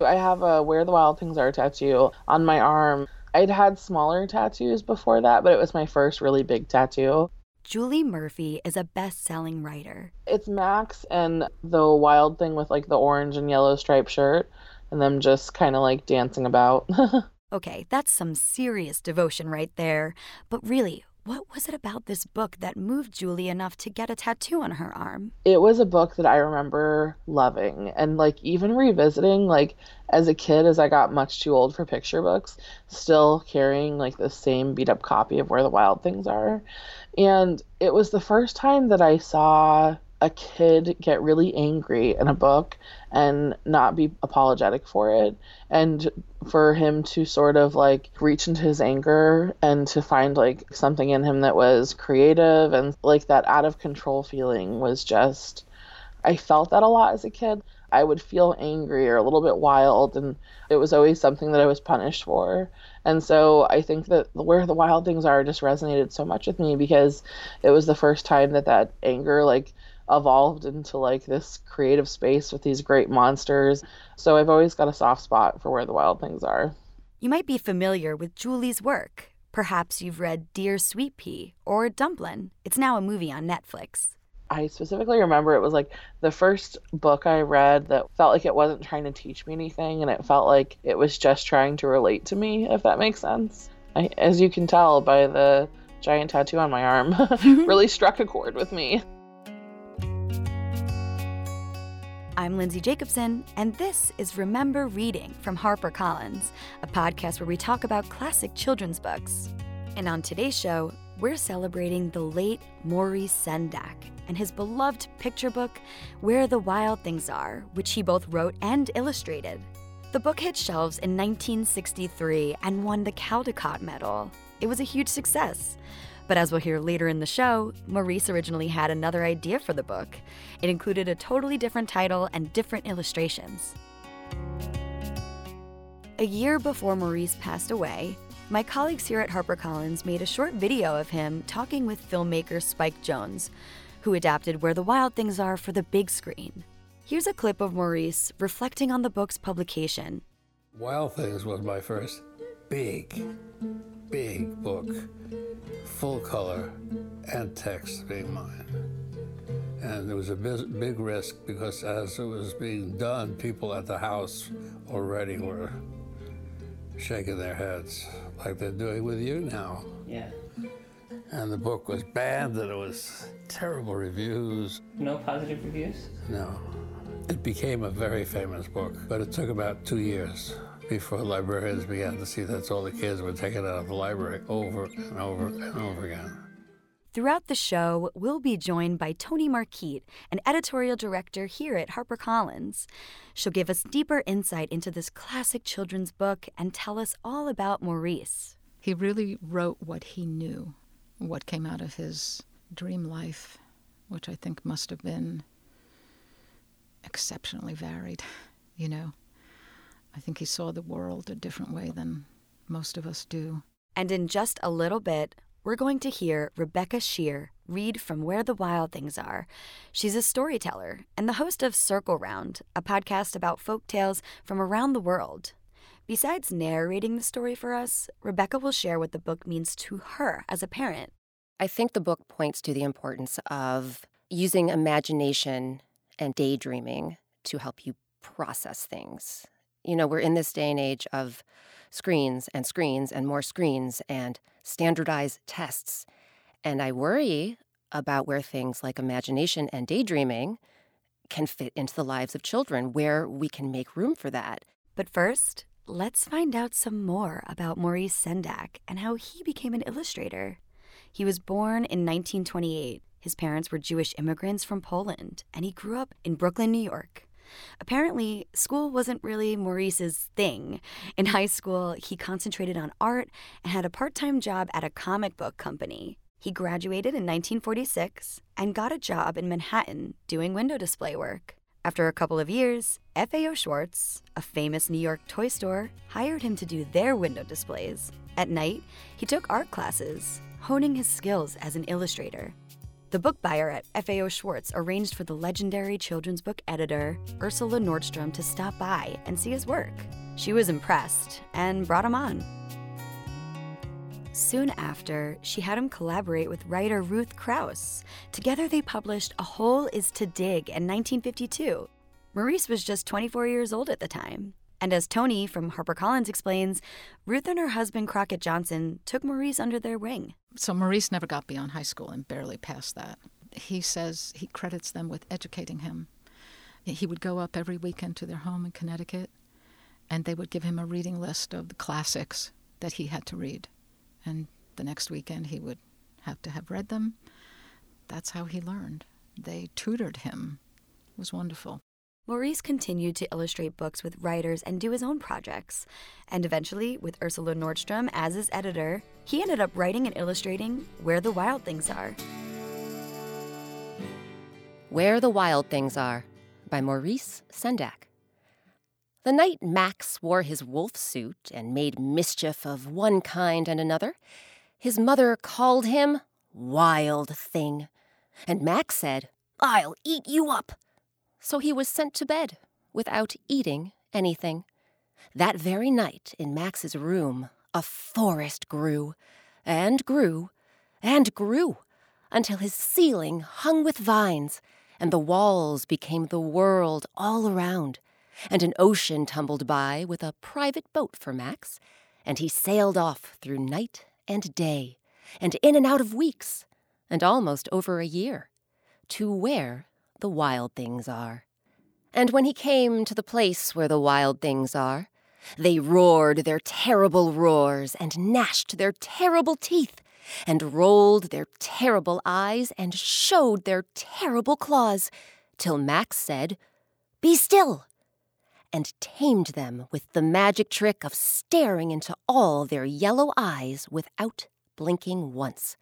I have a Where the Wild Things Are tattoo on my arm. I'd had smaller tattoos before that, but it was my first really big tattoo. Julie Murphy is a best selling writer. It's Max and the wild thing with like the orange and yellow striped shirt, and them just kind of like dancing about. okay, that's some serious devotion right there. But really, what was it about this book that moved Julie enough to get a tattoo on her arm? It was a book that I remember loving and like even revisiting like as a kid as I got much too old for picture books, still carrying like the same beat up copy of Where the Wild Things Are. And it was the first time that I saw a kid get really angry in a book and not be apologetic for it and for him to sort of like reach into his anger and to find like something in him that was creative and like that out of control feeling was just I felt that a lot as a kid. I would feel angry or a little bit wild and it was always something that I was punished for. And so I think that where the wild things are just resonated so much with me because it was the first time that that anger like evolved into like this creative space with these great monsters. So I've always got a soft spot for where the wild things are. You might be familiar with Julie's work. Perhaps you've read Dear Sweet Pea or Dumplin'. It's now a movie on Netflix. I specifically remember it was like the first book I read that felt like it wasn't trying to teach me anything and it felt like it was just trying to relate to me, if that makes sense. I, as you can tell by the giant tattoo on my arm, really struck a chord with me. I'm Lindsay Jacobson, and this is Remember Reading from HarperCollins, a podcast where we talk about classic children's books. And on today's show, we're celebrating the late Maurice Sendak and his beloved picture book, Where the Wild Things Are, which he both wrote and illustrated. The book hit shelves in 1963 and won the Caldecott Medal. It was a huge success. But as we'll hear later in the show, Maurice originally had another idea for the book. It included a totally different title and different illustrations. A year before Maurice passed away, my colleagues here at HarperCollins made a short video of him talking with filmmaker Spike Jonze, who adapted Where the Wild Things Are for the big screen. Here's a clip of Maurice reflecting on the book's publication. Wild Things was my first big, big book full color and text being mine. And there was a big risk because as it was being done, people at the house already were shaking their heads like they're doing with you now. Yeah. And the book was banned and it was terrible reviews. No positive reviews? No. It became a very famous book, but it took about two years before librarians began to see that's all the kids were taken out of the library over and over and over again. Throughout the show, we'll be joined by Toni Markiet, an editorial director here at HarperCollins. She'll give us deeper insight into this classic children's book and tell us all about Maurice. He really wrote what he knew, what came out of his dream life, which I think must have been exceptionally varied, you know. I think he saw the world a different way than most of us do. And in just a little bit, we're going to hear Rebecca Sheir read from Where the Wild Things Are. She's a storyteller and the host of Circle Round, a podcast about folk tales from around the world. Besides narrating the story for us, Rebecca will share what the book means to her as a parent. I think the book points to the importance of using imagination and daydreaming to help you process things you know, we're in this day and age of screens and screens and more screens and standardized tests. And I worry about where things like imagination and daydreaming can fit into the lives of children, where we can make room for that. But first, let's find out some more about Maurice Sendak and how he became an illustrator. He was born in 1928. His parents were Jewish immigrants from Poland, and he grew up in Brooklyn, New York. Apparently, school wasn't really Maurice's thing. In high school, he concentrated on art and had a part time job at a comic book company. He graduated in 1946 and got a job in Manhattan doing window display work. After a couple of years, FAO Schwarz, a famous New York toy store, hired him to do their window displays. At night, he took art classes, honing his skills as an illustrator. The book buyer at FAO Schwarz arranged for the legendary children's book editor, Ursula Nordstrom, to stop by and see his work. She was impressed and brought him on. Soon after, she had him collaborate with writer Ruth Krauss. Together, they published A Hole is to Dig in 1952. Maurice was just 24 years old at the time. And as Toni from HarperCollins explains, Ruth and her husband Crockett Johnson took Maurice under their wing. So Maurice never got beyond high school and barely passed that. He says he credits them with educating him. He would go up every weekend to their home in Connecticut, and they would give him a reading list of the classics that he had to read and the next weekend he would have to have read them. That's how he learned. They tutored him. It was wonderful. Maurice continued to illustrate books with writers and do his own projects. And eventually, with Ursula Nordstrom as his editor, he ended up writing and illustrating Where the Wild Things Are. Where the Wild Things Are by Maurice Sendak. The night Max wore his wolf suit and made mischief of one kind and another, his mother called him Wild Thing. And Max said, I'll eat you up. So he was sent to bed without eating anything. That very night in Max's room, a forest grew, and grew, and grew, until his ceiling hung with vines, and the walls became the world all around and an ocean tumbled by with a private boat for Max, and he sailed off through night and day, and in and out of weeks, and almost over a year, to where the wild things are. And when he came to the place where the wild things are, they roared their terrible roars and gnashed their terrible teeth and rolled their terrible eyes and showed their terrible claws, till Max said, Be still! and tamed them with the magic trick of staring into all their yellow eyes without blinking once.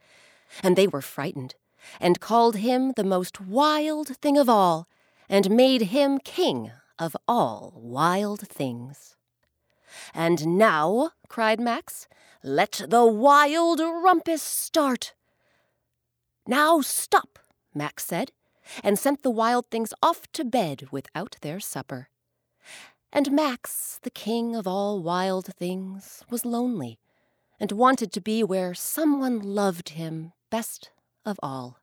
And they were frightened, and called him the most wild thing of all, and made him king of all wild things. And now, cried Max, let the wild rumpus start. Now stop, Max said, and sent the wild things off to bed without their supper. And Max, the king of all wild things, was lonely and wanted to be where someone loved him best of all.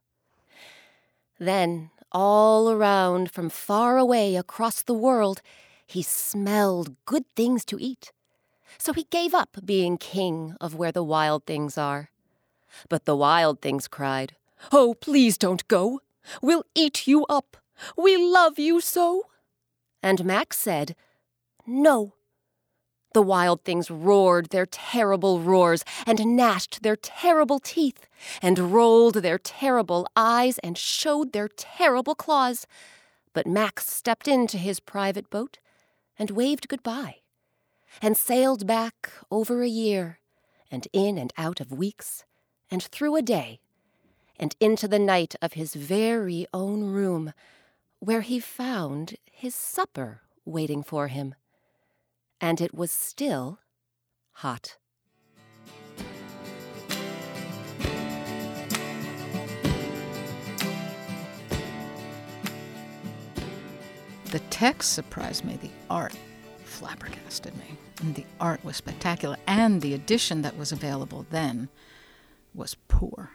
Then, all around, from far away across the world, he smelled good things to eat. So he gave up being king of where the wild things are. But the wild things cried, Oh, please don't go. We'll eat you up. We love you so. And Max said, no. The wild things roared their terrible roars, and gnashed their terrible teeth, and rolled their terrible eyes, and showed their terrible claws. But Max stepped into his private boat and waved goodbye, and sailed back over a year, and in and out of weeks, and through a day, and into the night of his very own room, where he found his supper waiting for him and it was still hot. The text surprised me, the art flabbergasted me. And the art was spectacular, and the edition that was available then was poor.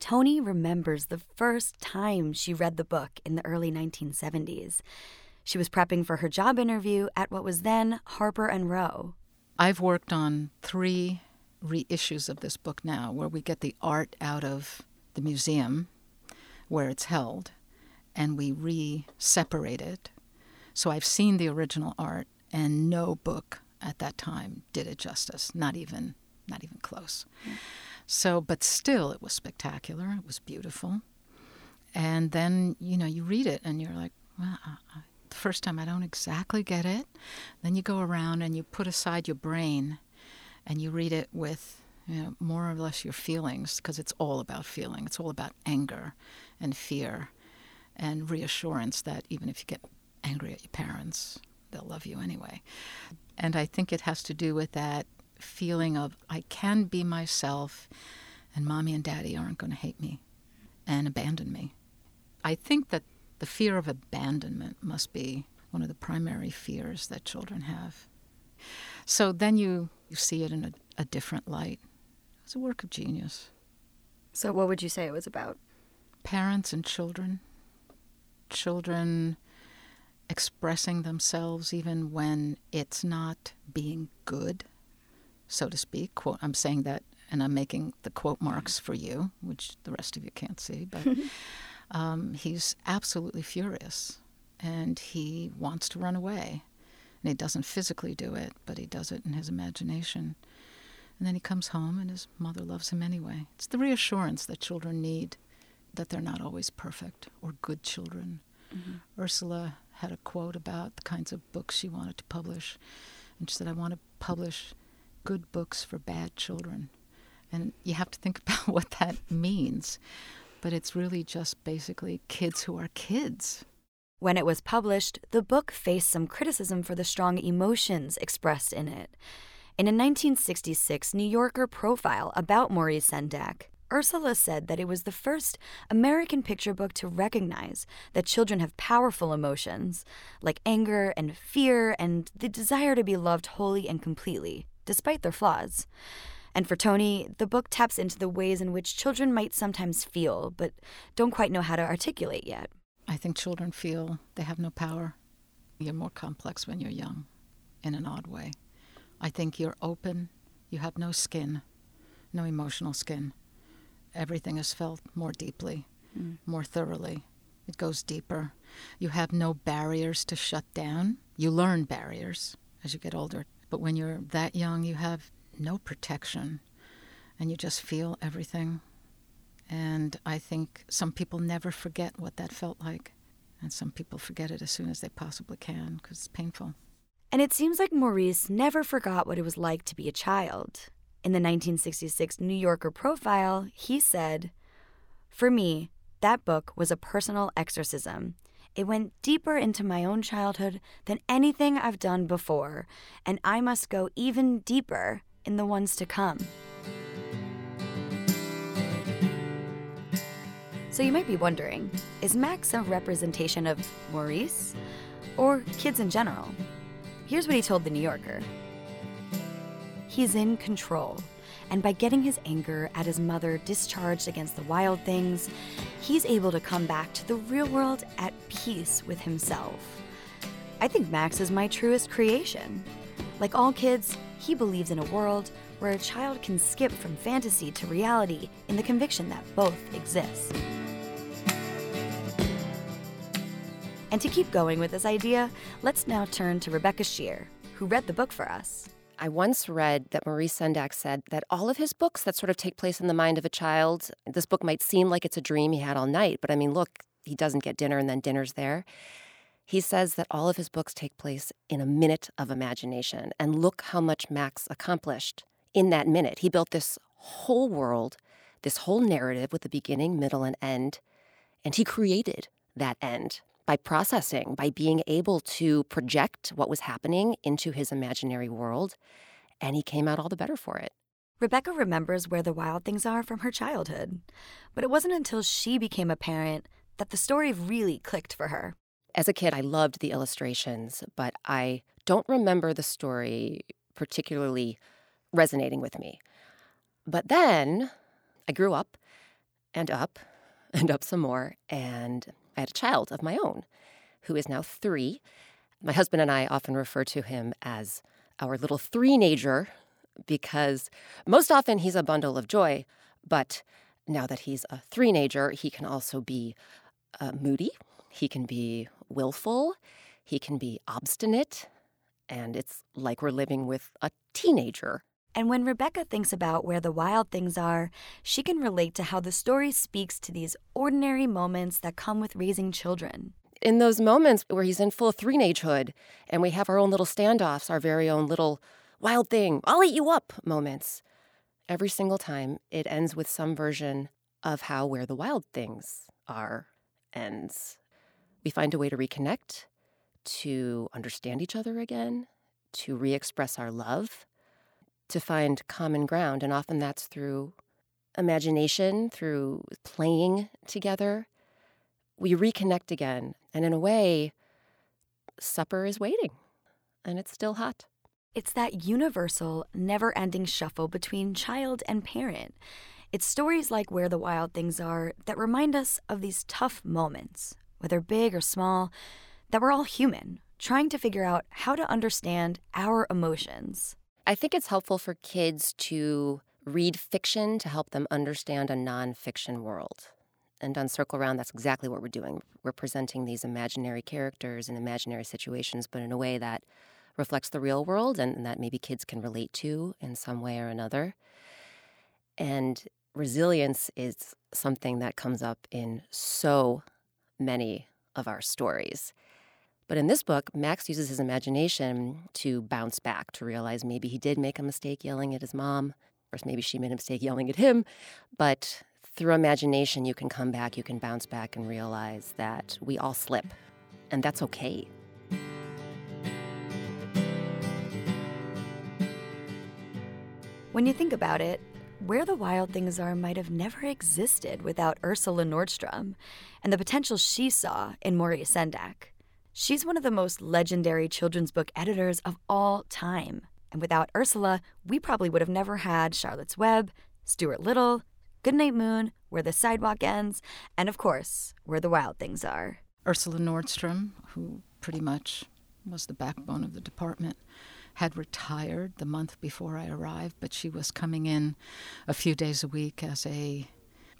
Toni remembers the first time she read the book in the early 1970s. She was prepping for her job interview at what was then Harper and Row. I've worked on three reissues of this book now where we get the art out of the museum where it's held and we re separate it. So I've seen the original art and no book at that time did it justice, not even not even close. So but still it was spectacular, it was beautiful. And then, you know, you read it and you're like, well, I, the first time I don't exactly get it. Then you go around and you put aside your brain and you read it with you know, more or less your feelings because it's all about feeling. It's all about anger and fear and reassurance that even if you get angry at your parents, they'll love you anyway. And I think it has to do with that feeling of I can be myself and mommy and daddy aren't going to hate me. and abandon me. I think that the fear of abandonment must be one of the primary fears that children have. So then you, you see it in a, a different light. It's a work of genius. So, what would you say it was about? Parents and children. Children expressing themselves even when it's not being good, so to speak. Quote, I'm saying that and I'm making the quote marks for you, which the rest of you can't see, but um, he's absolutely furious and he wants to run away. And he doesn't physically do it, but he does it in his imagination. And then he comes home and his mother loves him anyway. It's the reassurance that children need that they're not always perfect or good children. Mm-hmm. Ursula had a quote about the kinds of books she wanted to publish. And she said, I want to publish good books for bad children. And you have to think about what that means. But it's really just basically kids who are kids. When it was published, the book faced some criticism for the strong emotions expressed in it. In a 1966 New Yorker profile about Maurice Sendak, Ursula said that it was the first American picture book to recognize that children have powerful emotions, like anger and fear and the desire to be loved wholly and completely, despite their flaws. And for Toni, the book taps into the ways in which children might sometimes feel, but don't quite know how to articulate yet. I think children feel they have no power. You're more complex when you're young, in an odd way. I think you're open, you have no skin, no emotional skin. Everything is felt more deeply, mm. more thoroughly. It goes deeper. You have no barriers to shut down. You learn barriers as you get older. But when you're that young, you have no protection and you just feel everything. And I think some people never forget what that felt like. And some people forget it as soon as they possibly can because it's painful. And it seems like Maurice never forgot what it was like to be a child. In the 1966 New Yorker profile, he said, For me, that book was a personal exorcism. It went deeper into my own childhood than anything I've done before, and I must go even deeper in the ones to come. So you might be wondering is Max a representation of Maurice or kids in general? Here's what he told The New Yorker He's in control, and by getting his anger at his mother discharged against the wild things, he's able to come back to the real world at peace with himself. I think Max is my truest creation. Like all kids, he believes in a world where a child can skip from fantasy to reality in the conviction that both exist. And to keep going with this idea, let's now turn to Rebecca Sheir, who read the book for us. I once read that Maurice Sendak said that all of his books that sort of take place in the mind of a child, this book might seem like it's a dream he had all night, but I mean, look, he doesn't get dinner and then dinner's there. He says that all of his books take place in a minute of imagination. And look how much Max accomplished in that minute. He built this whole world, this whole narrative with a beginning, middle, and end. And he created that end by processing, by being able to project what was happening into his imaginary world. And he came out all the better for it. Rebecca remembers where the wild things are from her childhood. But it wasn't until she became a parent that the story really clicked for her. As a kid, I loved the illustrations, but I don't remember the story particularly resonating with me. But then I grew up and up and up some more, and I had a child of my own who is now three. My husband and I often refer to him as our little three-nager because most often he's a bundle of joy, but now that he's a three-nager, he can also be uh, moody. He can be willful, he can be obstinate, and it's like we're living with a teenager. And when Rebecca thinks about where the wild things are, she can relate to how the story speaks to these ordinary moments that come with raising children. In those moments where he's in full three-nagehood and we have our own little standoffs, our very own little wild thing, I'll eat you up moments, every single time it ends with some version of how where the wild things are ends we find a way to reconnect, to understand each other again, to re express our love, to find common ground. And often that's through imagination, through playing together, we reconnect again. And in a way, supper is waiting and it's still hot. It's that universal, never ending shuffle between child and parent. It's stories like Where the Wild Things Are that remind us of these tough moments, whether big or small, that we're all human, trying to figure out how to understand our emotions. I think it's helpful for kids to read fiction to help them understand a nonfiction world. And on Circle Round, that's exactly what we're doing. We're presenting these imaginary characters and imaginary situations, but in a way that reflects the real world and, and that maybe kids can relate to in some way or another. And resilience is something that comes up in so many of our stories. But in this book, Max uses his imagination to bounce back, to realize maybe he did make a mistake yelling at his mom, or maybe she made a mistake yelling at him. But through imagination, you can come back, you can bounce back and realize that we all slip, and that's okay. When you think about it, where the Wild Things Are might have never existed without Ursula Nordstrom and the potential she saw in Maurice Sendak. She's one of the most legendary children's book editors of all time. And without Ursula, we probably would have never had Charlotte's Web, Stuart Little, Goodnight Moon, Where the Sidewalk Ends, and of course, Where the Wild Things Are. Ursula Nordstrom, who pretty much was the backbone of the department, had retired the month before I arrived, but she was coming in a few days a week as a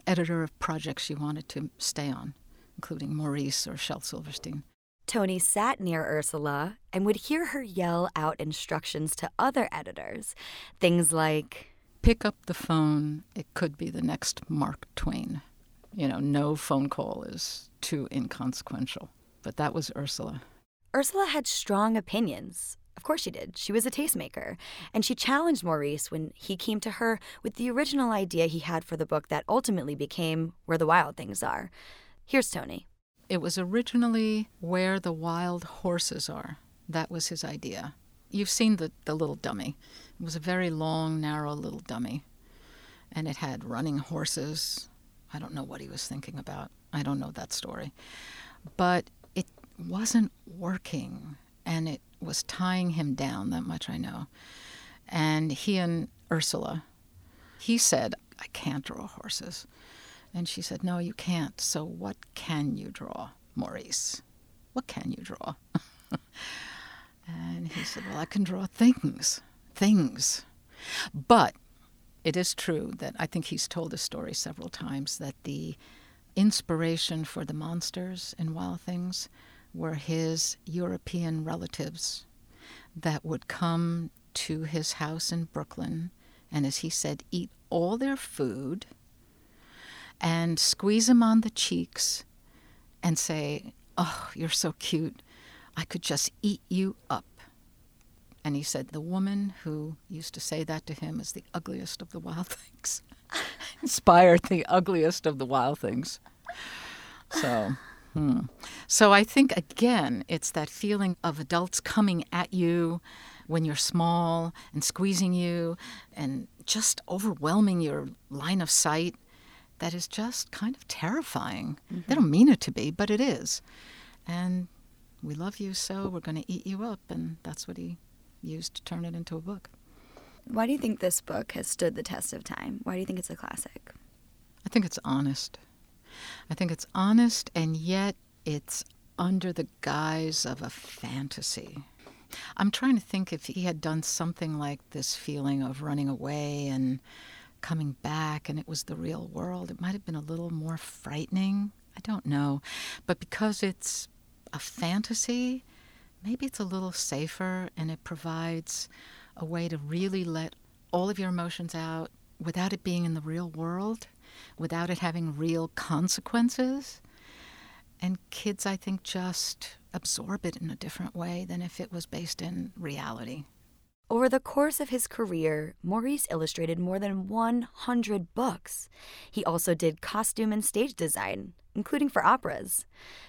editor of projects she wanted to stay on, including Maurice or Shel Silverstein. Toni sat near Ursula and would hear her yell out instructions to other editors. Things like Pick up the phone, it could be the next Mark Twain. You know, no phone call is too inconsequential. But that was Ursula. Ursula had strong opinions course she did. She was a tastemaker. And she challenged Maurice when he came to her with the original idea he had for the book that ultimately became Where the Wild Things Are. Here's Toni. It was originally Where the Wild Horses Are. That was his idea. You've seen the, the little dummy. It was a very long, narrow little dummy. And it had running horses. I don't know what he was thinking about. I don't know that story. But it wasn't working. And it was tying him down, that much I know. And he and Ursula, he said, I can't draw horses. And she said, No, you can't. So what can you draw, Maurice? What can you draw? and he said, Well, I can draw things, things. But it is true that I think he's told the story several times that the inspiration for the monsters in Wild Things were his European relatives that would come to his house in Brooklyn and, as he said, eat all their food and squeeze him on the cheeks and say, Oh, you're so cute. I could just eat you up. And he said, The woman who used to say that to him is the ugliest of the wild things. Inspired the ugliest of the wild things. So Hmm. So I think, again, it's that feeling of adults coming at you when you're small and squeezing you and just overwhelming your line of sight that is just kind of terrifying. Mm-hmm. They don't mean it to be, but it is. And we love you so we're going to eat you up. And that's what he used to turn it into a book. Why do you think this book has stood the test of time? Why do you think it's a classic? I think it's honest. I think it's honest and yet it's under the guise of a fantasy. I'm trying to think if he had done something like this feeling of running away and coming back and it was the real world, it might have been a little more frightening. I don't know. But because it's a fantasy, maybe it's a little safer and it provides a way to really let all of your emotions out without it being in the real world without it having real consequences. And kids, I think, just absorb it in a different way than if it was based in reality. Over the course of his career, Maurice illustrated more than 100 books. He also did costume and stage design, including for operas.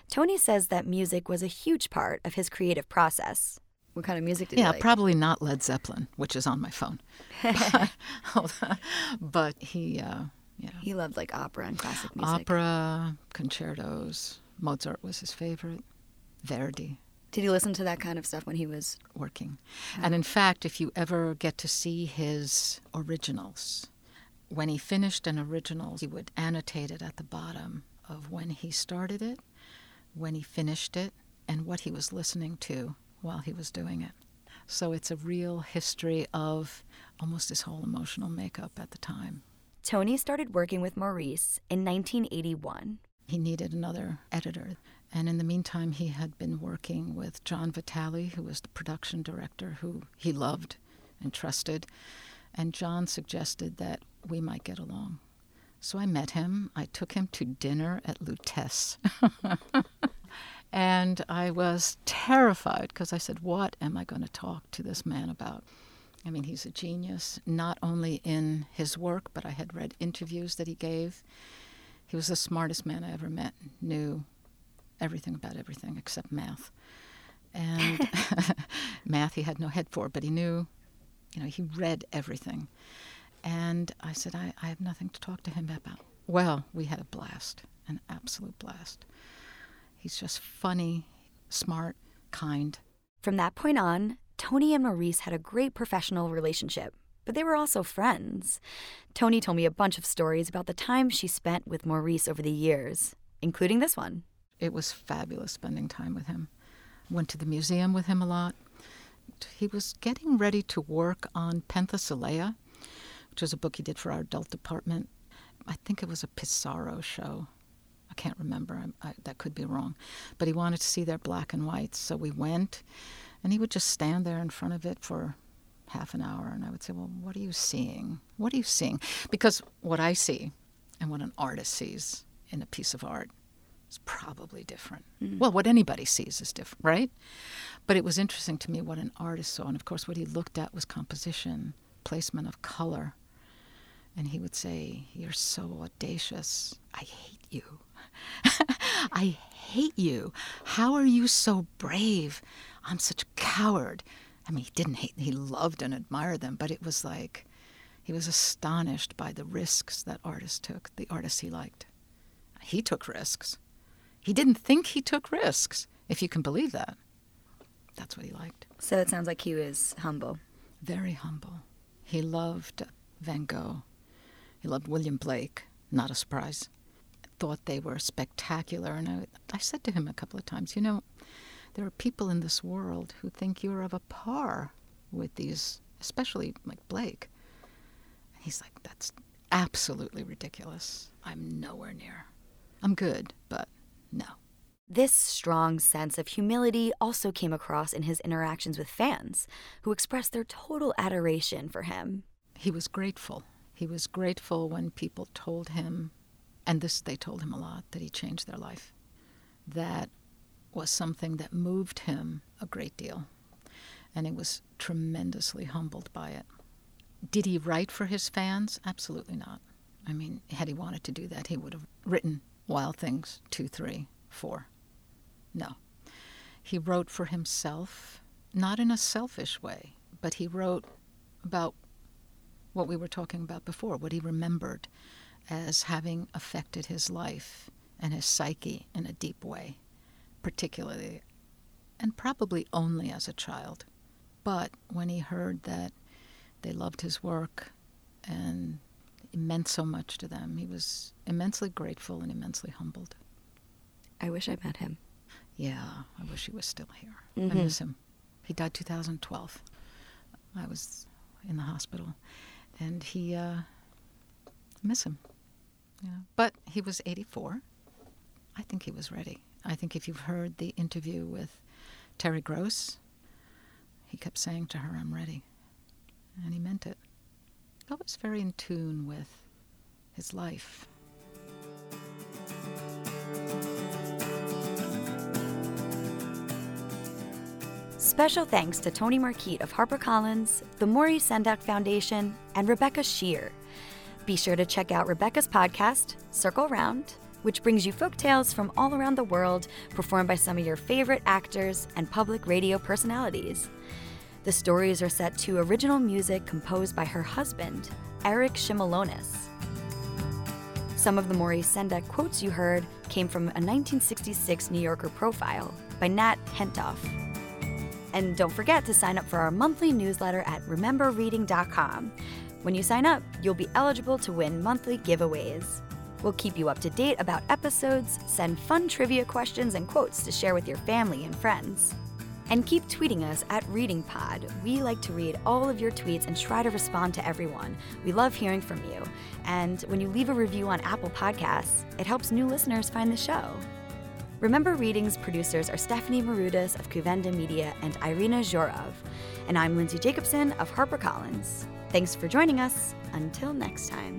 Tony says that music was a huge part of his creative process. What kind of music did yeah, you like? probably not Led Zeppelin, which is on my phone. but, but he uh, Yeah. He loved like opera and classic music. Opera, concertos. Mozart was his favorite. Verdi. Did he listen to that kind of stuff when he was working? And in fact, if you ever get to see his originals, when he finished an original, he would annotate it at the bottom of when he started it, when he finished it, and what he was listening to while he was doing it. So it's a real history of almost his whole emotional makeup at the time. Toni started working with Maurice in 1981. He needed another editor. And in the meantime, he had been working with John Vitale, who was the production director, who he loved and trusted. And John suggested that we might get along. So I met him. I took him to dinner at Lutece. and I was terrified because I said, What am I going to talk to this man about? I mean, he's a genius, not only in his work, but I had read interviews that he gave. He was the smartest man I ever met, knew everything about everything except math. And math he had no head for, but he knew, you know, he read everything. And I said, I, I have nothing to talk to him about. Well, we had a blast, an absolute blast. He's just funny, smart, kind. From that point on, Toni and Maurice had a great professional relationship, but they were also friends. Toni told me a bunch of stories about the time she spent with Maurice over the years, including this one. It was fabulous spending time with him. Went to the museum with him a lot. He was getting ready to work on Penthesilea, which was a book he did for our adult department. I think it was a Pissarro show. I can't remember. I, I, that could be wrong. But he wanted to see their black and whites, so we went, and he would just stand there in front of it for half an hour, and I would say, "Well, what are you seeing? What are you seeing?" Because what I see, and what an artist sees in a piece of art, is probably different. Mm. Well, what anybody sees is different, right? But it was interesting to me what an artist saw, and of course, what he looked at was composition, placement of color. And he would say, You're so audacious. I hate you. I hate you. How are you so brave? I'm such a coward. I mean, he didn't hate, he loved and admired them, but it was like he was astonished by the risks that artists took, the artists he liked. He took risks. He didn't think he took risks, if you can believe that. That's what he liked. So it sounds like he was humble. Very humble. He loved Van Gogh. He loved William Blake. Not a surprise. Thought they were spectacular. And I, I said to him a couple of times, you know, there are people in this world who think you're of a par with these, especially like Blake. And he's like, that's absolutely ridiculous. I'm nowhere near. I'm good, but no. This strong sense of humility also came across in his interactions with fans, who expressed their total adoration for him. He was grateful. He was grateful when people told him, and this they told him a lot, that he changed their life. That was something that moved him a great deal, and he was tremendously humbled by it. Did he write for his fans? Absolutely not. I mean, had he wanted to do that, he would have written Wild Things 2, 3, 4. No. He wrote for himself, not in a selfish way, but he wrote about what we were talking about before, what he remembered as having affected his life and his psyche in a deep way, particularly and probably only as a child. But when he heard that they loved his work and it meant so much to them. He was immensely grateful and immensely humbled. I wish I met him. Yeah, I wish he was still here. Mm-hmm. I miss him. He died 2012. I was in the hospital, and he uh, miss him. But he was 84. I think he was ready. I think if you've heard the interview with Terry Gross, he kept saying to her, "I'm ready," and he meant it. I was very in tune with his life. Special thanks to Toni Markiet of HarperCollins, the Maurice Sendak Foundation, and Rebecca Sheir. Be sure to check out Rebecca's podcast, Circle Round, which brings you folk tales from all around the world performed by some of your favorite actors and public radio personalities. The stories are set to original music composed by her husband, Eric Shimelonis. Some of the Maurice Sendak quotes you heard came from a 1966 New Yorker profile by Nat Hentoff. And don't forget to sign up for our monthly newsletter at rememberreading.com. When you sign up, you'll be eligible to win monthly giveaways. We'll keep you up to date about episodes, send fun trivia questions and quotes to share with your family and friends. And keep tweeting us at ReadingPod. We like to read all of your tweets and try to respond to everyone. We love hearing from you. And when you leave a review on Apple Podcasts, it helps new listeners find the show. Remember Reading's producers are Stephanie Marudas of Kouvenda Media and Irina Zhorov. And I'm Lindsay Jacobson of HarperCollins. Thanks for joining us. Until next time.